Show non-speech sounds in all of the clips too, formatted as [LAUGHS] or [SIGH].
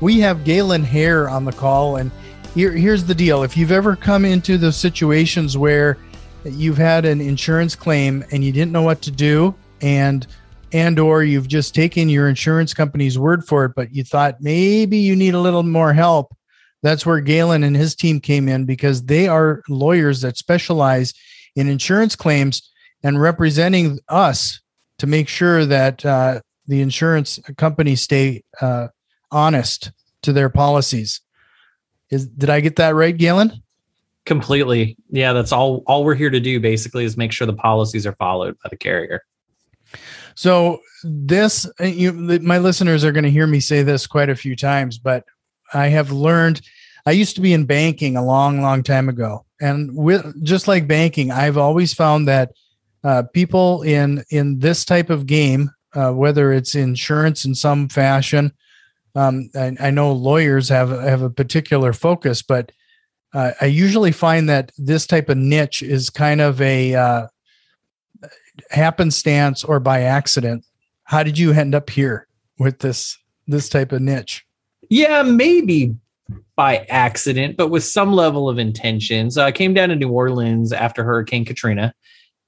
We have Galen Hair on the call, and here, here's the deal. If you've ever come into those situations where you've had an insurance claim and you didn't know what to do, and and or you've just taken your insurance company's word for it, but you thought maybe you need a little more help, that's where Galen and his team came in because they are lawyers that specialize in insurance claims and representing us to make sure that uh, the insurance companies stay uh, honest to their policies. Is did I get that right, Galen? Completely. Yeah, that's all all we're here to do basically is make sure the policies are followed by the carrier. So this uh, you my listeners are going to hear me say this quite a few times, but I have learned I used to be in banking a long long time ago. And with just like banking, I've always found that uh, people in in this type of game, uh, whether it's insurance in some fashion um, I, I, know lawyers have have a particular focus, but uh, I usually find that this type of niche is kind of a uh, happenstance or by accident. How did you end up here with this this type of niche? Yeah, maybe by accident, but with some level of intention. So I came down to New Orleans after Hurricane Katrina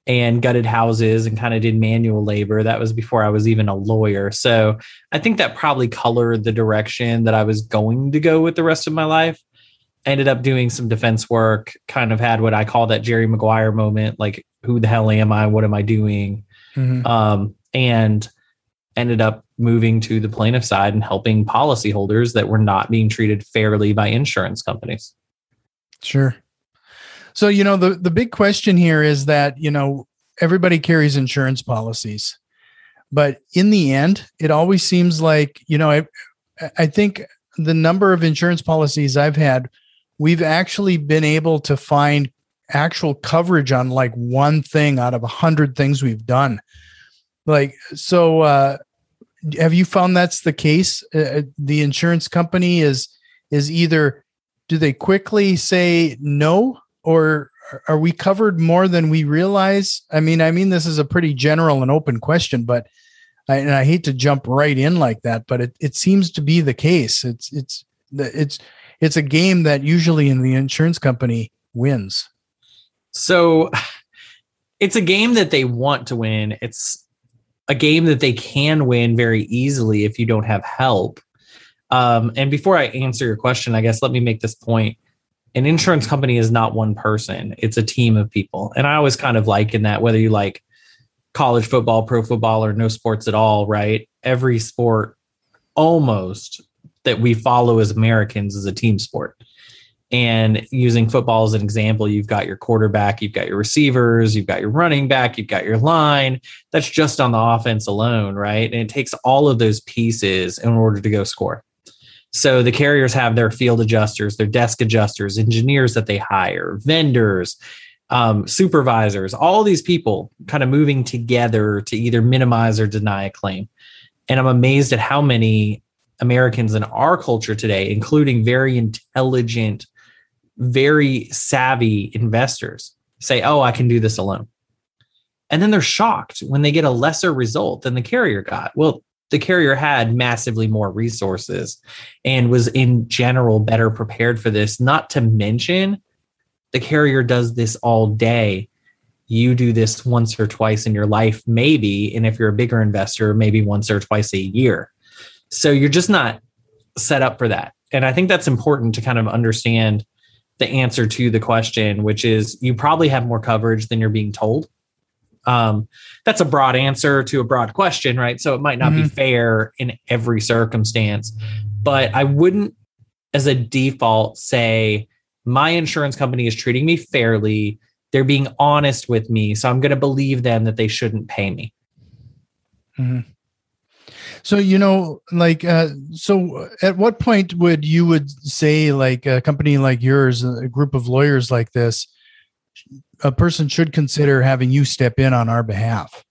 and gutted houses and kind of did manual labor. That was before I was even a lawyer. So I think that probably colored the direction that I was going to go with the rest of my life. I ended up doing some defense work, kind of had what I call that Jerry Maguire moment like, who the hell am I? What am I doing? Mm-hmm. Um, and ended up moving to the plaintiff side and helping policyholders that were not being treated fairly by insurance companies. Sure. So, you know, the, the big question here is that, you know, everybody carries insurance policies. But in the end, it always seems like, you know, I, I think the number of insurance policies I've had, we've actually been able to find actual coverage on like one thing out of a hundred things we've done. Like, so, uh, have you found that's the case? Uh, uh the insurance company is, is either, do they quickly say no or are we covered more than we realize? I mean, I mean, this is a pretty general and open question, but I, and I hate to jump right in like that, but it, it seems to be the case. It's, it's, it's, it's a game that usually in the insurance company wins. So it's a game that they want to win. It's a game that they can win very easily if you don't have help. Um, and before I answer your question, I guess let me make this point an insurance company is not one person. It's a team of people. And i always kind of like in that whether you like college football pro football or no sports at all right? Every sport almost that we follow as americans is a team sport. And using football as an example you've got your quarterback you've got your receivers you've got your running back you've got your line. That's just on the offense alone right? And it takes all of those pieces in order to go score so the carriers have their field adjusters, their desk adjusters, engineers that they hire, vendors, um, supervisors, all these people kind of moving together to either minimize or deny a claim. And I'm amazed at how many Americans in our culture today, including very intelligent, very savvy investors, say, Oh, I can do this alone. And then they're shocked when they get a lesser result than the carrier got. Well, the carrier had massively more resources and was in general better prepared for this. Not to mention, the carrier does this all day. You do this once or twice in your life, maybe. And if you're a bigger investor, maybe once or twice a year. So you're just not set up for that. And I think that's important to kind of understand the answer to the question, which is you probably have more coverage than you're being told. Um, that's a broad answer to a broad question, right? So it might not mm-hmm. be fair in every circumstance, but I wouldn't, as a default, say my insurance company is treating me fairly. They're being honest with me. So I'm going to believe them that they shouldn't pay me. Mm-hmm. So you know, like, uh, so at what point would you would say, like, a company like yours, a group of lawyers like this, a person should consider having you step in on our behalf?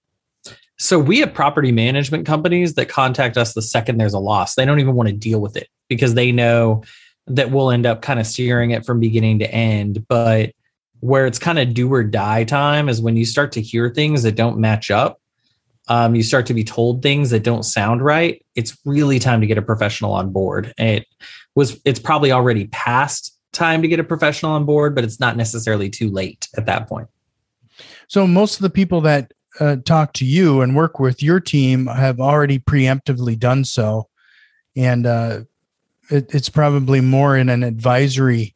So we have property management companies that contact us the second there's a loss. They don't even want to deal with it because they know that we'll end up kind of steering it from beginning to end. But where it's kind of do or die time is when you start to hear things that don't match up. Um, you start to be told things that don't sound right. It's really time to get a professional on board. It was. It's probably already past time to get a professional on board, but it's not necessarily too late at that point. So most of the people that uh, talk to you and work with your team have already preemptively done so, and uh, it, it's probably more in an advisory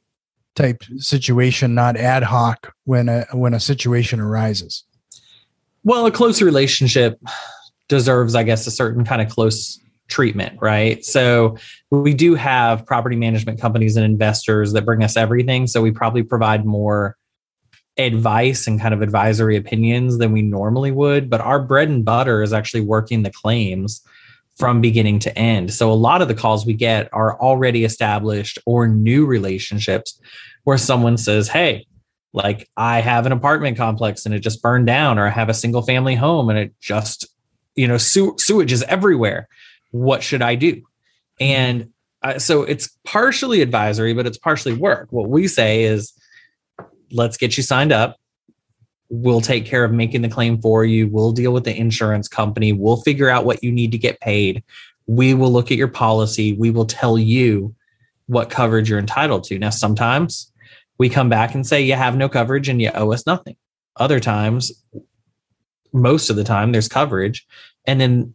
type situation, not ad hoc when a when a situation arises. Well, a close relationship deserves, I guess, a certain kind of close treatment, right? So we do have property management companies and investors that bring us everything. So we probably provide more advice and kind of advisory opinions than we normally would. But our bread and butter is actually working the claims from beginning to end. So a lot of the calls we get are already established or new relationships where someone says, Hey, like I have an apartment complex and it just burned down, or I have a single family home and it just, you know, sew- sewage is everywhere. What should I do? And uh, so it's partially advisory, but it's partially work. What we say is, let's get you signed up we'll take care of making the claim for you. We'll deal with the insurance company. We'll figure out what you need to get paid. We will look at your policy. We will tell you what coverage you're entitled to. Now, sometimes we come back and say you have no coverage and you owe us nothing. Other times, most of the time, there's coverage. And then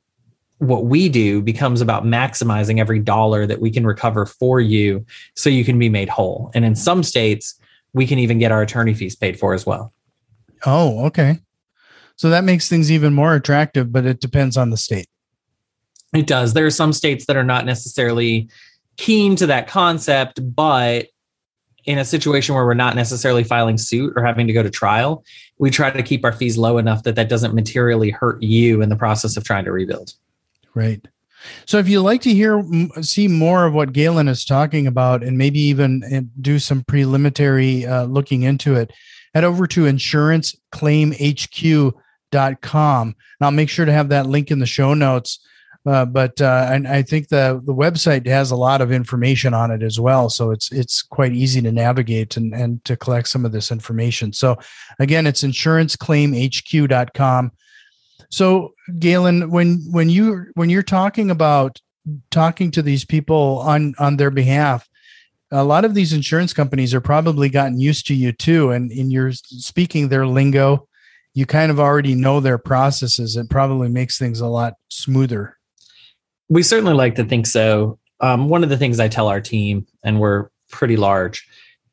what we do becomes about maximizing every dollar that we can recover for you so you can be made whole. And in some states, we can even get our attorney fees paid for as well. Oh, okay. So that makes things even more attractive, but it depends on the state. It does. There are some states that are not necessarily keen to that concept, but in a situation where we're not necessarily filing suit or having to go to trial, we try to keep our fees low enough that that doesn't materially hurt you in the process of trying to rebuild. Right. So if you'd like to hear see more of what Galen is talking about and maybe even uh, do some preliminary uh, looking into it, head over to insuranceclaimhq.com. And I'll make sure to have that link in the show notes. Uh, but uh, and I think the the website has a lot of information on it as well, so it's it's quite easy to navigate and and to collect some of this information. So again, it's insuranceclaimhq.com. So Galen, when when you when you're talking about talking to these people on on their behalf, a lot of these insurance companies are probably gotten used to you too and in your speaking their lingo. You kind of already know their processes. It probably makes things a lot smoother. We certainly like to think so. Um, one of the things i tell our team and we're pretty large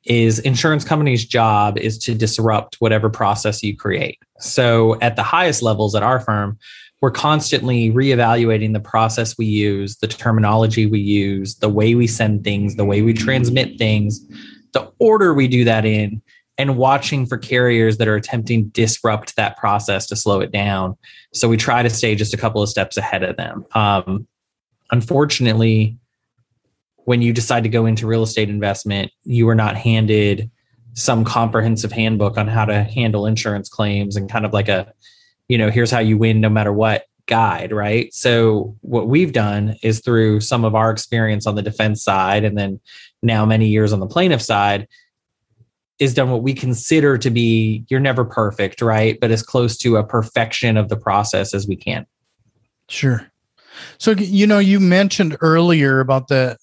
is insurance company's job is to disrupt whatever process you create so at the highest levels at our firm we're constantly reevaluating the process we use, the terminology we use, the way we send things, the way we transmit things, the order we do that in, and watching for carriers that are attempting to disrupt that process to slow it down. So we try to stay just a couple of steps ahead of them. Um, unfortunately, when you decide to go into real estate investment, you are not handed some comprehensive handbook on how to handle insurance claims and kind of like a you know, here's how you win no matter what guide, right? So what we've done is through some of our experience on the defense side and then now many years on the plaintiff side is done what we consider to be you're never perfect, right? But as close to a perfection of the process as we can. Sure. So you know, you mentioned earlier about the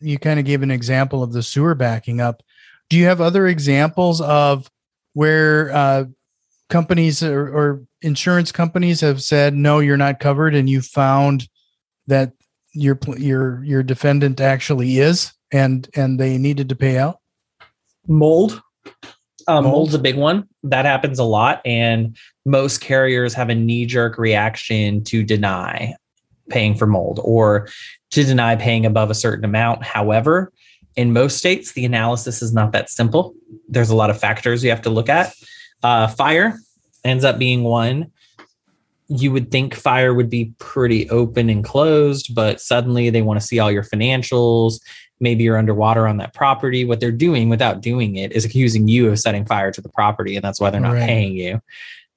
you kind of gave an example of the sewer backing up. Do you have other examples of where uh, companies or, or insurance companies have said no you're not covered and you found that your your your defendant actually is and and they needed to pay out mold um, mold. mold's a big one that happens a lot and most carriers have a knee-jerk reaction to deny paying for mold or to deny paying above a certain amount however in most states the analysis is not that simple there's a lot of factors you have to look at uh, fire ends up being one. you would think fire would be pretty open and closed, but suddenly they want to see all your financials. Maybe you're underwater on that property. What they're doing without doing it is accusing you of setting fire to the property, and that's why they're not Right. paying you.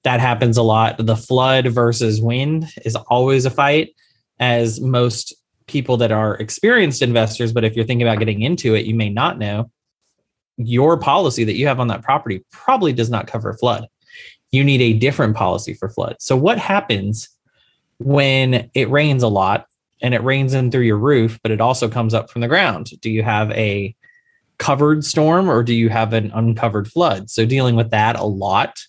That happens a lot. The flood versus wind is always a fight, as most people that are experienced investors, but if you're thinking about getting into it, you may not know your policy that you have on that property probably does not cover flood. You need a different policy for flood. So, what happens when it rains a lot and it rains in through your roof, but it also comes up from the ground? Do you have a covered storm or do you have an uncovered flood? So, dealing with that a lot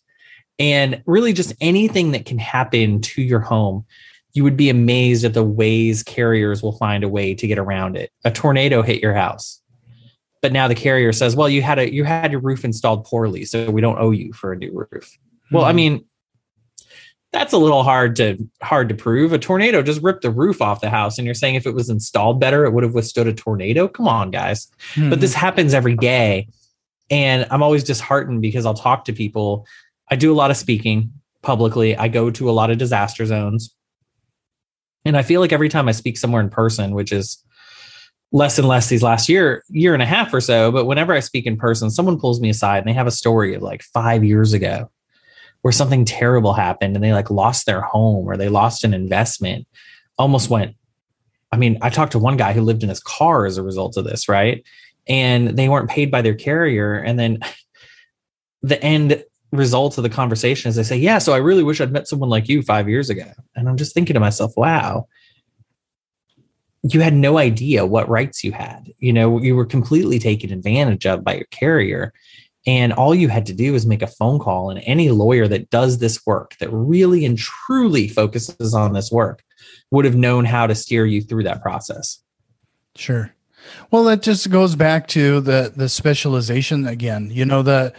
and really just anything that can happen to your home you would be amazed at the ways carriers will find a way to get around it. A tornado hit your house. But now the carrier says, "Well, you had a you had your roof installed poorly, so we don't owe you for a new roof." Well, I Mhm. mean, that's a little hard to hard to prove. A tornado just ripped the roof off the house and you're saying if it was installed better, it would have withstood a tornado? Come on, guys Mhm. but this happens every day and i'm always disheartened because i'll talk to people i do a lot of speaking publicly i go to a lot of disaster zones and i feel like every time i speak somewhere in person which is less and less these last year year and a half or so but whenever i speak in person someone pulls me aside and they have a story of like five years ago where something terrible happened and they like lost their home or they lost an investment almost went i mean i talked to one guy who lived in his car as a result of this right and they weren't paid by their carrier. And then [LAUGHS] the end result of the conversation is they say, Yeah, so I really wish I'd met someone like you five years ago. And I'm just thinking to myself, wow, you had no idea what rights you had. You know, you were completely taken advantage of by your carrier. And all you had to do is make a phone call, and any lawyer that does this work, that really and truly focuses on this work, would have known how to steer you through that process. Sure. Well, that just goes back to the the specialization again. You know, the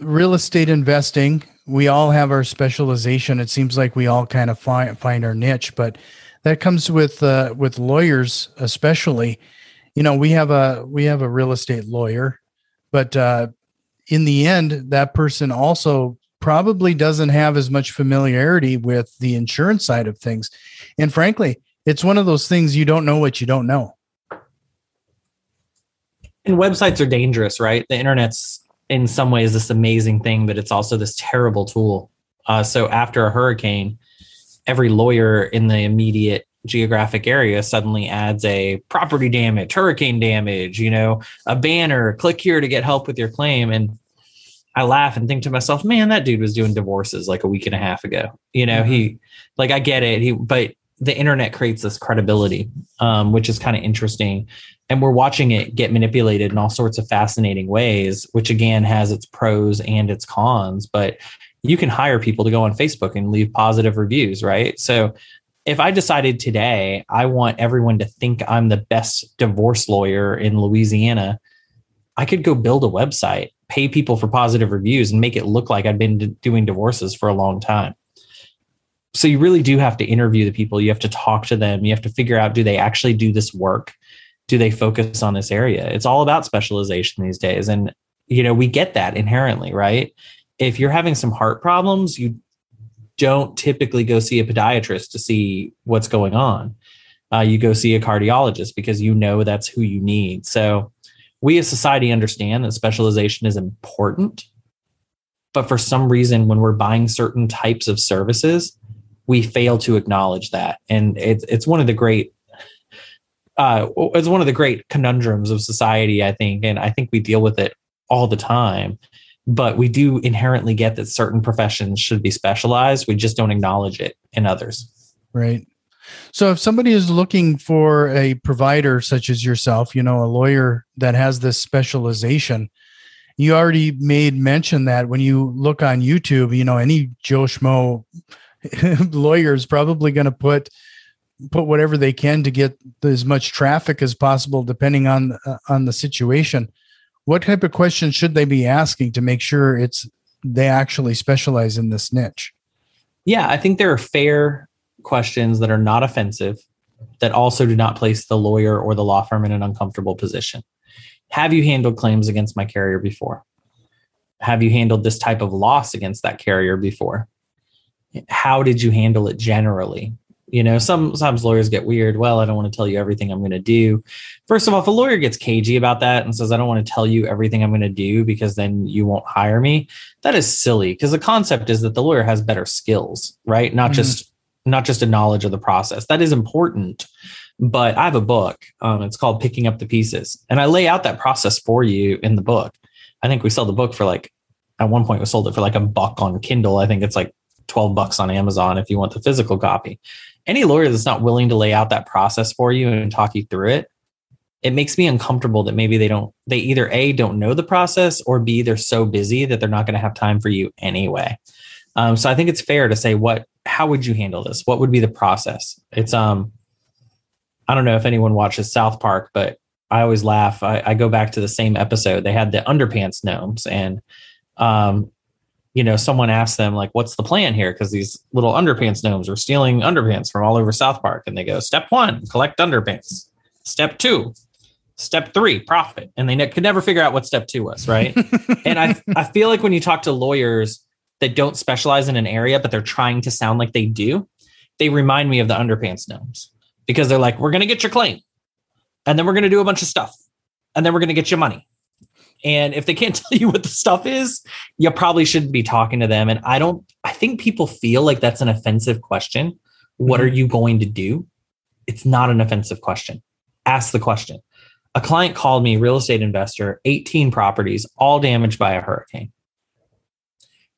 real estate investing, we all have our specialization. It seems like we all kind of find find our niche, but that comes with uh, with lawyers especially. You know, we have a we have a real estate lawyer, but uh, in the end, that person also probably doesn't have as much familiarity with the insurance side of things. And frankly, it's one of those things you don't know what you don't know. and websites are dangerous, right? The internet's in some ways this amazing thing, but it's also this terrible tool. Uh, so after a hurricane, every lawyer in the immediate geographic area suddenly adds a property damage, hurricane damage, you know, a banner, click here to get help with your claim. And I laugh and think to myself, man, that dude was doing divorces like a week and a half ago. You know, he like I get it. He but the internet creates this credibility, um, which is kind of interesting. And we're watching it get manipulated in all sorts of fascinating ways which again has its pros and its cons but you can hire people to go on facebook and leave positive reviews right? So if i decided today i want everyone to think i'm the best divorce lawyer in louisiana i could go build a website pay people for positive reviews and make it look like i've been doing divorces for a long time so you really do have to interview the people. You have to talk to them. You have to figure out do they actually do this work? Do they focus on this area? It's all about specialization these days. And you know we get that inherently right? If you're having some heart problems you don't typically go see a podiatrist to see what's going on. Uh, you go see a cardiologist because you know that's who you need. So we as society understand that specialization is important. But for some reason when we're buying certain types of services we fail to acknowledge that and it's it's one of the great uh, it's one of the great conundrums of society, I think, and I think we deal with it all the time. But we do inherently get that certain professions should be specialized. We just don't acknowledge it in others. Right. So if somebody is looking for a provider such as yourself, you know, a lawyer that has this specialization, you already made mention that when you look on YouTube, you know, any Joe Schmo [LAUGHS] lawyer is probably going to put put whatever they can to get as much traffic as possible, depending on uh, on the situation. What type of questions should they be asking to make sure it's they actually specialize in this niche? Yeah, I think there are fair questions that are not offensive that also do not place the lawyer or the law firm in an uncomfortable position. Have you handled claims against my carrier before? Have you handled this type of loss against that carrier before? How did you handle it generally? You know, some, sometimes lawyers get weird. Well, I don't want to tell you everything I'm going to do. First of all, if a lawyer gets cagey about that and says, I don't want to tell you everything I'm going to do because then you won't hire me, that is silly because the concept is that the lawyer has better skills, right? Not mm-hmm. just not just a knowledge of the process. That is important. But I have a book. Um, it's called Picking Up the Pieces. And I lay out that process for you in the book. I think we sell the book for like, at one point, we sold it for like a buck on Kindle. I think it's like 12 bucks on Amazon if you want the physical copy. Any lawyer that's not willing to lay out that process for you and talk you through it it makes me uncomfortable that maybe they don't they either a don't know the process or b they're so busy that they're not going to have time for you anyway. Um, so i think it's fair to say what how would you handle this? What would be the process? It's um i don't know if anyone watches south park but i always laugh. I, I go back to the same episode. They had the underpants gnomes and um you know, someone asked them like, "What's the plan here?" Because these little underpants gnomes are stealing underpants from all over South Park, and they go, "Step one, collect underpants. Step two, step three, profit." And they ne- could never figure out what step two was, right? [LAUGHS] and I I feel like when you talk to lawyers that don't specialize in an area, but they're trying to sound like they do, they remind me of the underpants gnomes because they're like, "We're going to get your claim, and then we're going to do a bunch of stuff, and then we're going to get you money." And if they can't [LAUGHS] tell you what the stuff is, you probably shouldn't be talking to them. And I don't, I think people feel like that's an offensive question. What mm-hmm. are you going to do? It's not an offensive question. Ask the question. A client called me, real estate investor, 18 properties, all damaged by a hurricane.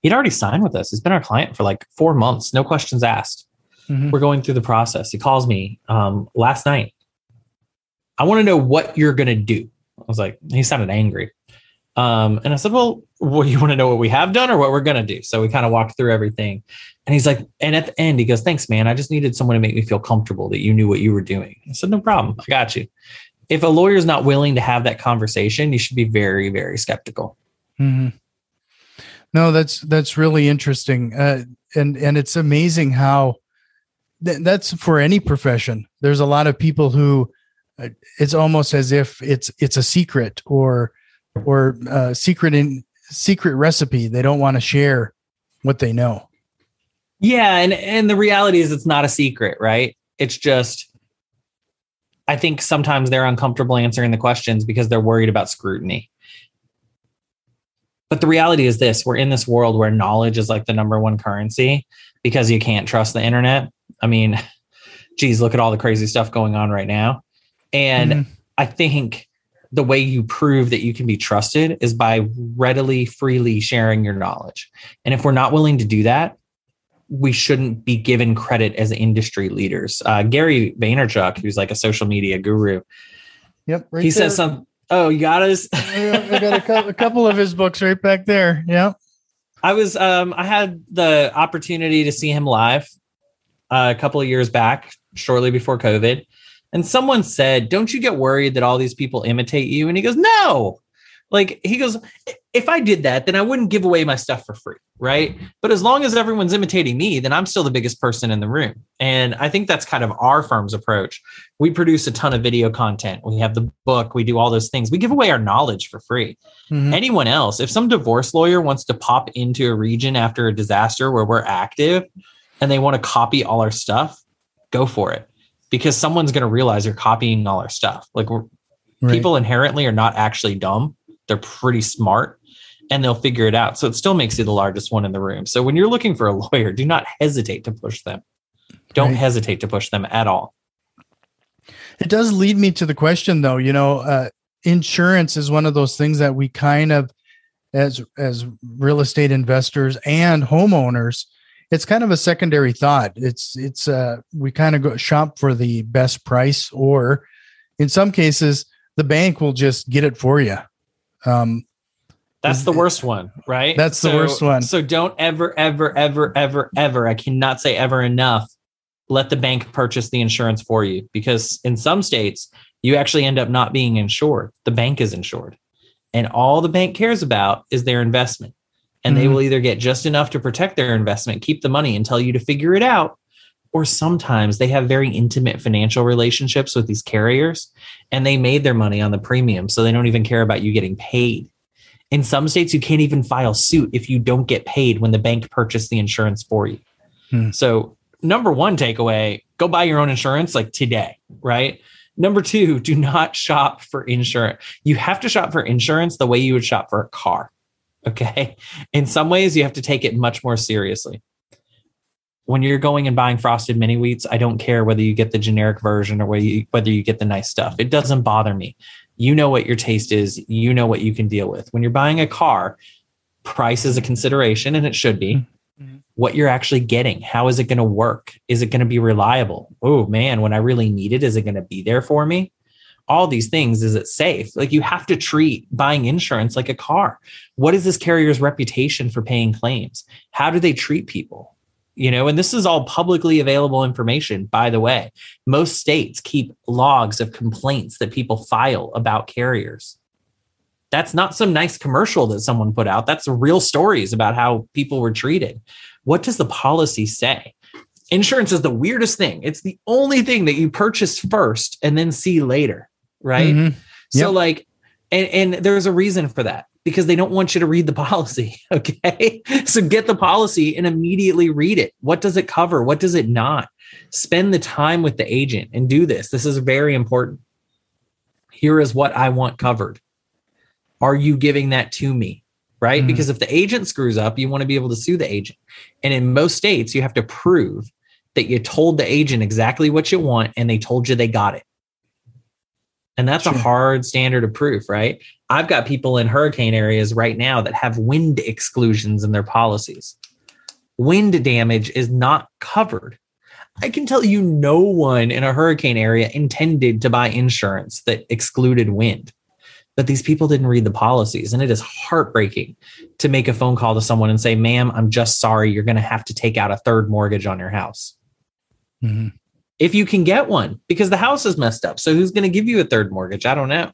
He'd already signed with us. He's been our client for like four months, no questions asked. Mm-hmm. We're going through the process. He calls me um, last night. I want to know what you're going to do. I was like, he sounded angry. Um, and I said, well, well, you want to know what we have done or what we're going to do? So we kind of walked through everything. And he's like, and at the end, he goes, thanks, man. I just needed someone to make me feel comfortable that you knew what you were doing. I said, no problem. I got you. If a lawyer is not willing to have that conversation, you should be very, very skeptical. Mm-hmm. No, that's, that's really interesting. Uh, and, and it's amazing how th- that's for any profession. There's a lot of people who uh, it's almost as if it's, it's a secret or, or uh, secret in secret recipe. They don't want to share what they know. Yeah, and and the reality is it's not a secret, right? It's just I think sometimes they're uncomfortable answering the questions because they're worried about scrutiny. But the reality is this, we're in this world where knowledge is like the number one currency because you can't trust the internet. I mean, [LAUGHS] geez, look at all the crazy stuff going on right now. And mm-hmm. I think the way you prove that you can be trusted is by readily, freely sharing your knowledge. And if we're not willing to do that, we shouldn't be given credit as industry leaders. Uh, Gary Vaynerchuk, who's like a social media guru, yep, right he there. says some. Oh, you got us. I got a couple, a couple of his books right back there. Yeah, I was. Um, I had the opportunity to see him live uh, a couple of years back, shortly before COVID, and someone said, Don't you get worried that all these people imitate you? And he goes, No. Like he goes, if I did that, then I wouldn't give away my stuff for free, right? But as long as everyone's imitating me, then I'm still the biggest person in the room. And I think that's kind of our firm's approach. We produce a ton of video content. We have the book, we do all those things. We give away our knowledge for free. Mm-hmm. Anyone else, if some divorce lawyer wants to pop into a region after a disaster where we're active and they want to copy all our stuff, go for it because someone's going to realize you're copying all our stuff. Like right. people inherently are not actually dumb. They're pretty smart and they'll figure it out. So it still makes you the largest one in the room. So when you're looking for a [LAUGHS] lawyer, do not hesitate to push them. Don't right. hesitate to push them at all. It does lead me to the question though, you know, uh, insurance is one of those things that we kind of as as real estate investors and homeowners it's kind of a secondary thought. It's it's uh we kind of go shop for the best price, or in some cases, the bank will just get it for you. Um, that's the worst one, right? That's so, the worst one. So don't ever, ever, ever, ever, ever. I cannot say ever enough. Let the bank purchase the insurance for you because in some states you actually end up not being insured. The bank is insured, and all the bank cares about is their investment and mm-hmm. they will either get just enough to protect their investment, keep the money and tell you to figure it out. Or sometimes they have very intimate financial relationships with these carriers and they made their money on the premium. So they don't even care about you getting paid. In some states, you can't even file suit if you don't get paid when the bank purchased the insurance for you. Hmm. So, number one takeaway go buy your own insurance like today, right? Number two, do not shop for insurance. You have to shop for insurance the way you would shop for a car. Okay. [LAUGHS] In some ways, you have to take it much more seriously. When you're going and buying frosted mini wheats, I don't care whether you get the generic version or whether you, whether you get the nice stuff. It doesn't bother me. You know what your taste is, you know what you can deal with. When you're buying a car, price is a consideration and it should be. Mhm. What you're actually getting, how is it going to work? Is it going to be reliable? Oh man, when I really need it, is it going to be there for me? All these things, is it safe? Like you have to treat buying insurance like a car. What is this carrier's reputation for paying claims? How do they treat people? You know, and this is all publicly available information, by the way. Most states keep logs of complaints that people file about carriers. That's not some nice commercial that someone put out. That's real stories about how people were treated. What does the policy say? Insurance is the weirdest thing. It's the only thing that you purchase first and then see later, right? Mhm. So like, and and there's a reason for that because they don't want you to read the policy. [LAUGHS] Okay, so get the policy and immediately read it. What does it cover? What does it not? Spend the time with the agent and do this. This is very important. Here is what I want covered. Are you giving that to me? Right? Mhm. Because if the agent screws up, you want to be able to sue the agent. And in most states, you have to prove that you told the agent exactly what you want and they told you they got it. And that's Sure. a hard standard of proof, right? I've got people in hurricane areas right now that have wind exclusions in their policies. Wind damage is not covered. I can tell you no one in a hurricane area intended to buy insurance that excluded wind. But these people didn't read the policies. And it is heartbreaking to make a phone call to someone and say, ma'am, I'm just sorry. You're going to have to take out a third mortgage on your house Mhm. If you can get one because the house is messed up. So who's going to give you a third mortgage? I don't know.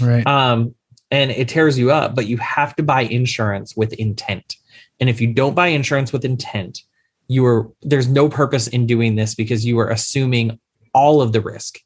Right. Um, and it tears you up, but you have to buy insurance with intent. And if you don't buy insurance with intent, you are there's no purpose in doing this because you are assuming all of the risk.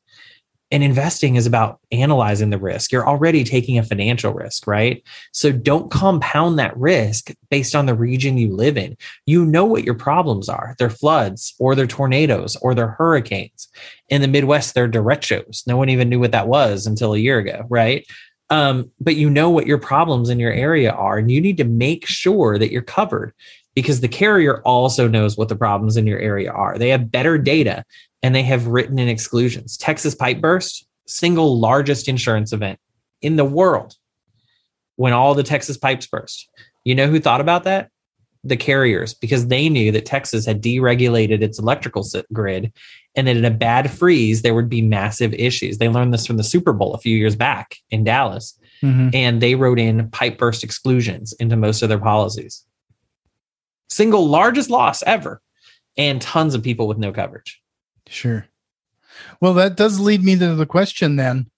And investing is about analyzing the risk. You're already taking a financial risk, right? So don't compound that risk based on the region you live in. You know what your problems are. They're floods or they're tornadoes or they're hurricanes. In the Midwest, they're derechos. No one even knew what that was until a year ago, right? Um, but you know what your problems in your area are, and you need to make sure that you're covered because the carrier also knows what the problems in your area are. They have better data and they have written in exclusions. Texas pipe burst, single largest insurance event in the world when all the Texas pipes burst. You know who thought about that? The carriers, because they knew that Texas had deregulated its electrical grid and that in a bad freeze, there would be massive issues. They learned this from the Super Bowl a few years back in Dallas, Mhm. and they wrote in pipe burst exclusions into most of their policies. Single largest loss ever, and tons of people with no coverage. Sure. Well, that does lead me to the question then.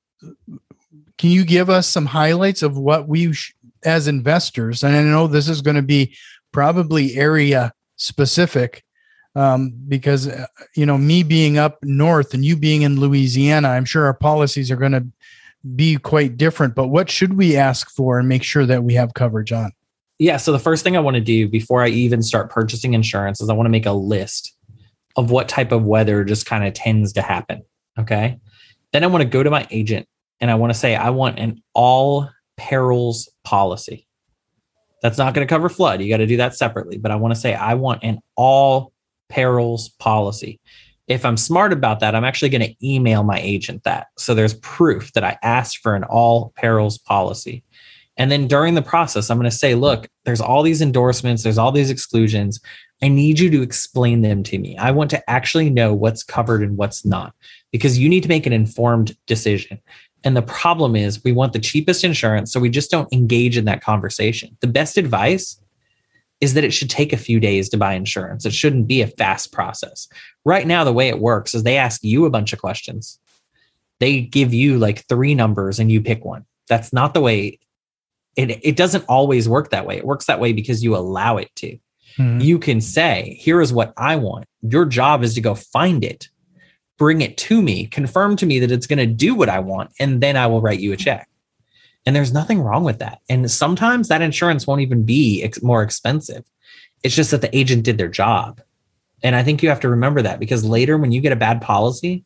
Can you give us some highlights of what we, sh- as investors, and I know this is going to be probably area specific, um, because, uh, you know, me being up north and you being in Louisiana, I'm sure our policies are going to be quite different. But what should we ask for and make sure that we have coverage on? Yeah. So the first thing I want to do before I even start purchasing insurance is I want to make a list of what type of weather just kind of tends to happen. Okay. Then I want to go to my agent and I want to say, I want an all perils policy. That's not going to cover flood. You got to do that separately. But I want to say, I want an all perils policy. If I'm smart about that, I'm actually going to email my agent that. So there's proof that I asked for an all perils policy. And then during the process, I'm going to say, look, there's all these endorsements, there's all these exclusions. I need you to explain them to me. I want to actually know what's covered and what's not because you need to make an informed decision. And the problem is, we want the cheapest insurance. So we just don't engage in that conversation. The best advice is that it should take a few days to buy insurance. It shouldn't be a fast process. Right now, the way it works is they ask you a bunch of questions. They give you like three numbers and you pick one. That's not the way it, it doesn't always work that way. It works that way because you allow it to. Mhm. You can say, here is what I want. Your job is to go find it, bring it to me, confirm to me that it's going to do what I want, and then I will write you a check. And there's nothing wrong with that. And sometimes that insurance won't even be ex- more expensive. It's just that the agent did their job And I think you have to remember that because later when you get a bad policy,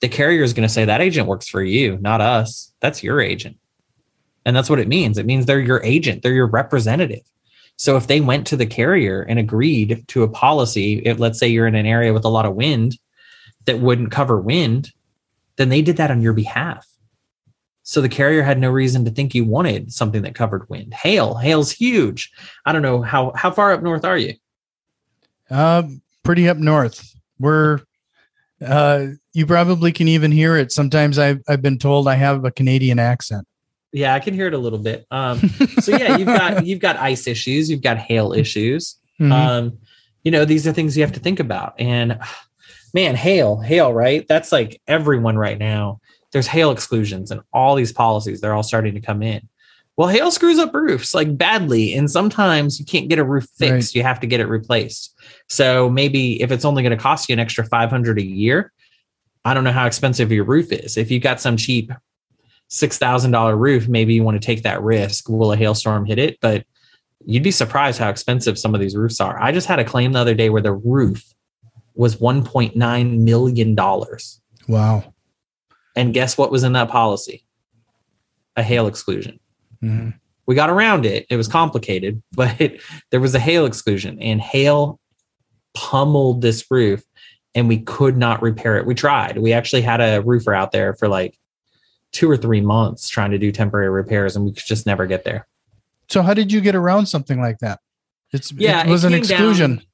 the carrier is going to say that agent works for you, not us. That's your agent. And that's what it means. It means they're your agent, they're your representative. So if they went to the carrier and agreed to a policy, if, let's say you're in an area with a lot of wind that wouldn't cover wind, then they did that on your behalf. So the carrier had no reason to think you wanted something that covered wind. Hail, hail's huge. I don't know how how far up north are you? Uh, pretty up north. We're uh, you probably can even hear it. Sometimes I've I've been told I have a Canadian accent. Yeah, I can hear it a little bit. Um, [LAUGHS] so yeah, you've got you've got ice issues, you've got hail issues. Mm-hmm. Um, you know, these are things you have to think about. And [SIGHS] man, hail, hail, right? That's like everyone right now. There's hail exclusions and all these policies, they're all starting to come in. Well, hail screws up roofs like badly. And sometimes you can't get a roof fixed. Right. You have to get it replaced. So maybe if it's only going to cost you an extra 500 a year, I don't know how expensive your roof is. If you've got some cheap $6,000 roof, maybe you want to take that risk. Will a hailstorm hit it? But you'd be surprised how expensive some of these roofs are. I just had a claim the other day where the roof was $1.9 million. Wow. And guess what was in that policy? A hail exclusion. Mm-hmm. We got around it. It was complicated, [LAUGHS] but it, there was a hail exclusion, and hail pummeled this roof, and we could not repair it. We tried. We actually had a roofer out there for like two or three months trying to do temporary repairs, and we could just never get there. So, how did you get around something like that? It's yeah, it was it an exclusion. Down,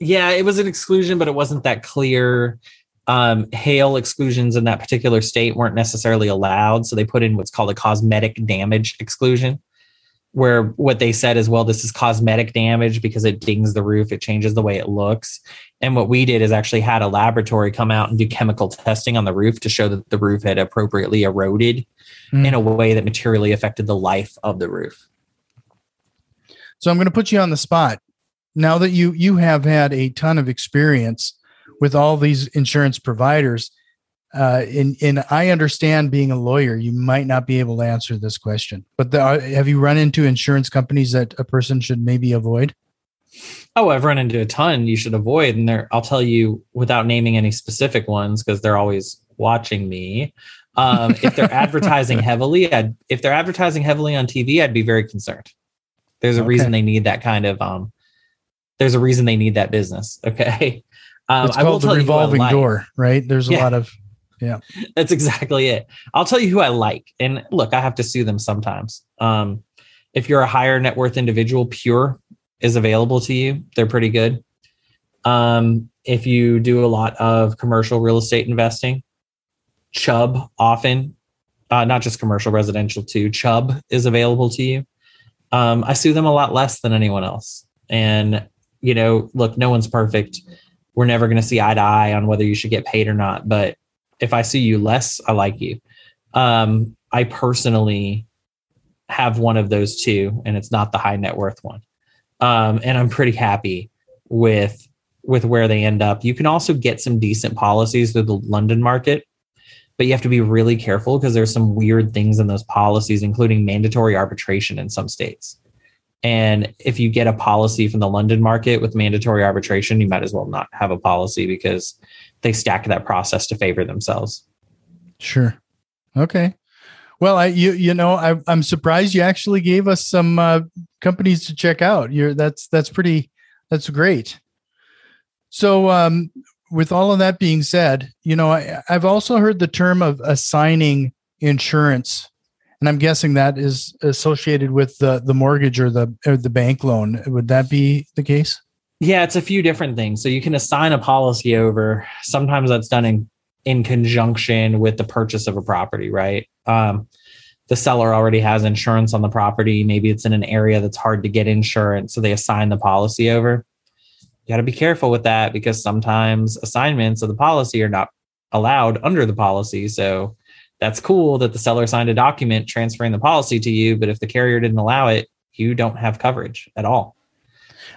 yeah, it was an exclusion, but it wasn't that clear. Um, hail exclusions in that particular state weren't necessarily allowed, so they put in what's called a cosmetic damage exclusion, where what they said is, well, this is cosmetic damage because it dings the roof, it changes the way it looks. And what we did is actually had a laboratory come out and do chemical testing on the roof to show that the roof had appropriately eroded mm. in a way that materially affected the life of the roof. So I'm going to put you on the spot. Now that you you have had a ton of experience with all these insurance providers, uh, and and I understand being a lawyer, you might not be able to answer this question. But the, uh, have you run into insurance companies that a person should maybe avoid? Oh, I've run into a ton you should avoid, and there I'll tell you without naming any specific ones because they're always watching me. Um, if they're [LAUGHS] advertising heavily, I'd, if they're advertising heavily on TV, I'd be very concerned. There's a okay. reason they need that kind of um. There's a reason they need that business. Okay. [LAUGHS] Um, it's called the revolving door, right? There's a yeah. lot of yeah. [LAUGHS] That's exactly it. I'll tell you who I like. And look, I have to sue them sometimes. Um, if you're a higher net worth individual, Pure is available to you. They're pretty good. Um, if you do a lot of commercial real estate investing, Chubb often, uh, not just commercial, residential too, Chubb is available to you. Um, I sue them a lot less than anyone else. And, you know, look, no one's perfect. We're never going to see eye to eye on whether you should get paid or not. But if I see you less, I like you. Um, I personally have one of those two, and it's not the high net worth one. Um, and I'm pretty happy with with where they end up. You can also get some decent policies through the London market, but you have to be really careful because there's some weird things in those policies, including mandatory arbitration in some states. And if you get a policy from the London market with mandatory arbitration, you might as well not have a policy because they stack that process to favor themselves. Sure. Okay. Well, I you you know I, I'm surprised you actually gave us some uh, companies to check out. You're that's that's pretty that's great. So, um, with all of that being said, you know I, I've also heard the term of assigning insurance, and I'm guessing that is associated with the the mortgage or the or the bank loan. Would that be the case? Yeah, it's a few different things. So you can assign a policy over. Sometimes that's done in in conjunction with the purchase of a property, right? Um, the seller already has insurance on the property. Maybe it's in an area that's hard to get insurance, so they assign the policy over. You got to be careful with that because sometimes assignments of the policy are not allowed under the policy. So that's cool that the seller signed a document transferring the policy to you, but if the carrier didn't allow it, you don't have coverage at all.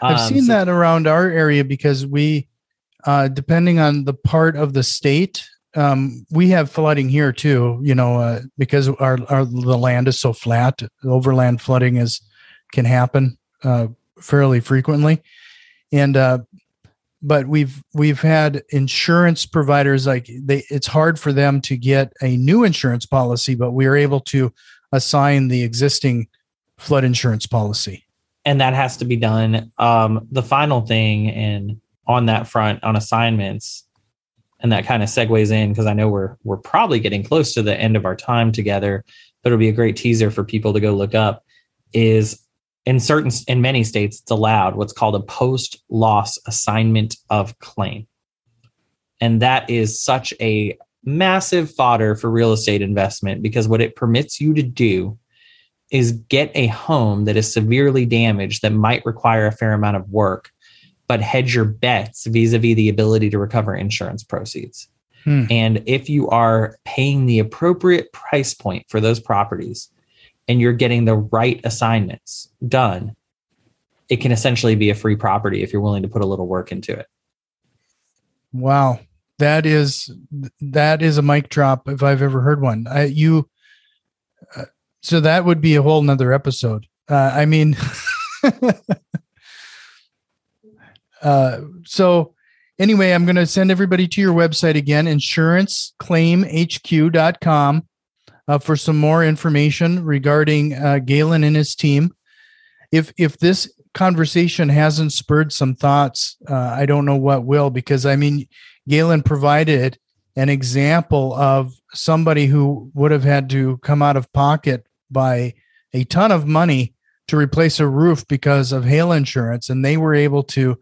I've um, seen so- that around our area because we, uh, depending on the part of the state, um, we have flooding here too. You know, uh, because our, our the land is so flat, overland flooding is can happen uh, fairly frequently, and uh, but we've we've had insurance providers like they it's hard for them to get a new insurance policy, but we are able to assign the existing flood insurance policy. And that has to be done. Um, the final thing, and on that front, on assignments, and that kind of segues in because I know we're we're probably getting close to the end of our time together, but it'll be a great teaser for people to go look up. Is in certain in many states it's allowed what's called a post loss assignment of claim and that is such a massive fodder for real estate investment because what it permits you to do is get a home that is severely damaged that might require a fair amount of work but hedge your bets vis-a-vis the ability to recover insurance proceeds hmm. and if you are paying the appropriate price point for those properties and you're getting the right assignments done, it can essentially be a free property if you're willing to put a little work into it. Wow. That is that is a mic drop if I've ever heard one. I, you so that would be a whole nother episode. Uh, I mean, [LAUGHS] uh, so anyway, I'm going to send everybody to your website again, insuranceclaimhq.com uh, for some more information regarding uh, Galen and his team. If if this conversation hasn't spurred some thoughts, uh, I don't know what will. Because I mean, Galen provided an example of somebody who would have had to come out of pocket by a ton of money to replace a roof because of hail insurance, and they were able to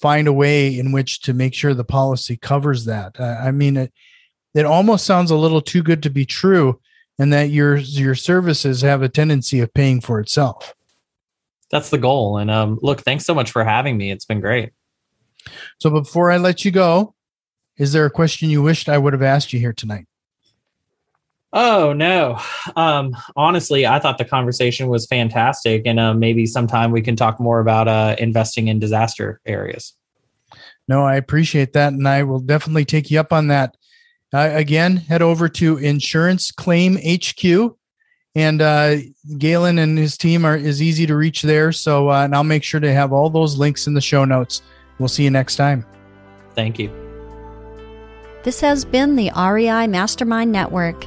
find a way in which to make sure the policy covers that. Uh, I mean, it, it almost sounds a little too good to be true and that your your services have a tendency of paying for itself. That's the goal. And um, look, thanks so much for having me. It's been great. So before I let you go, is there a question you wished I would have asked you here tonight? Oh no. Um, honestly, I thought the conversation was fantastic, and uh, maybe sometime we can talk more about uh, investing in disaster areas. No, I appreciate that, and I will definitely take you up on that. Uh, again, head over to Insurance Claim HQ, and uh, Galen and his team are is easy to reach there. So, uh, and I'll make sure to have all those links in the show notes. We'll see you next time. Thank you. This has been the REI Mastermind Network.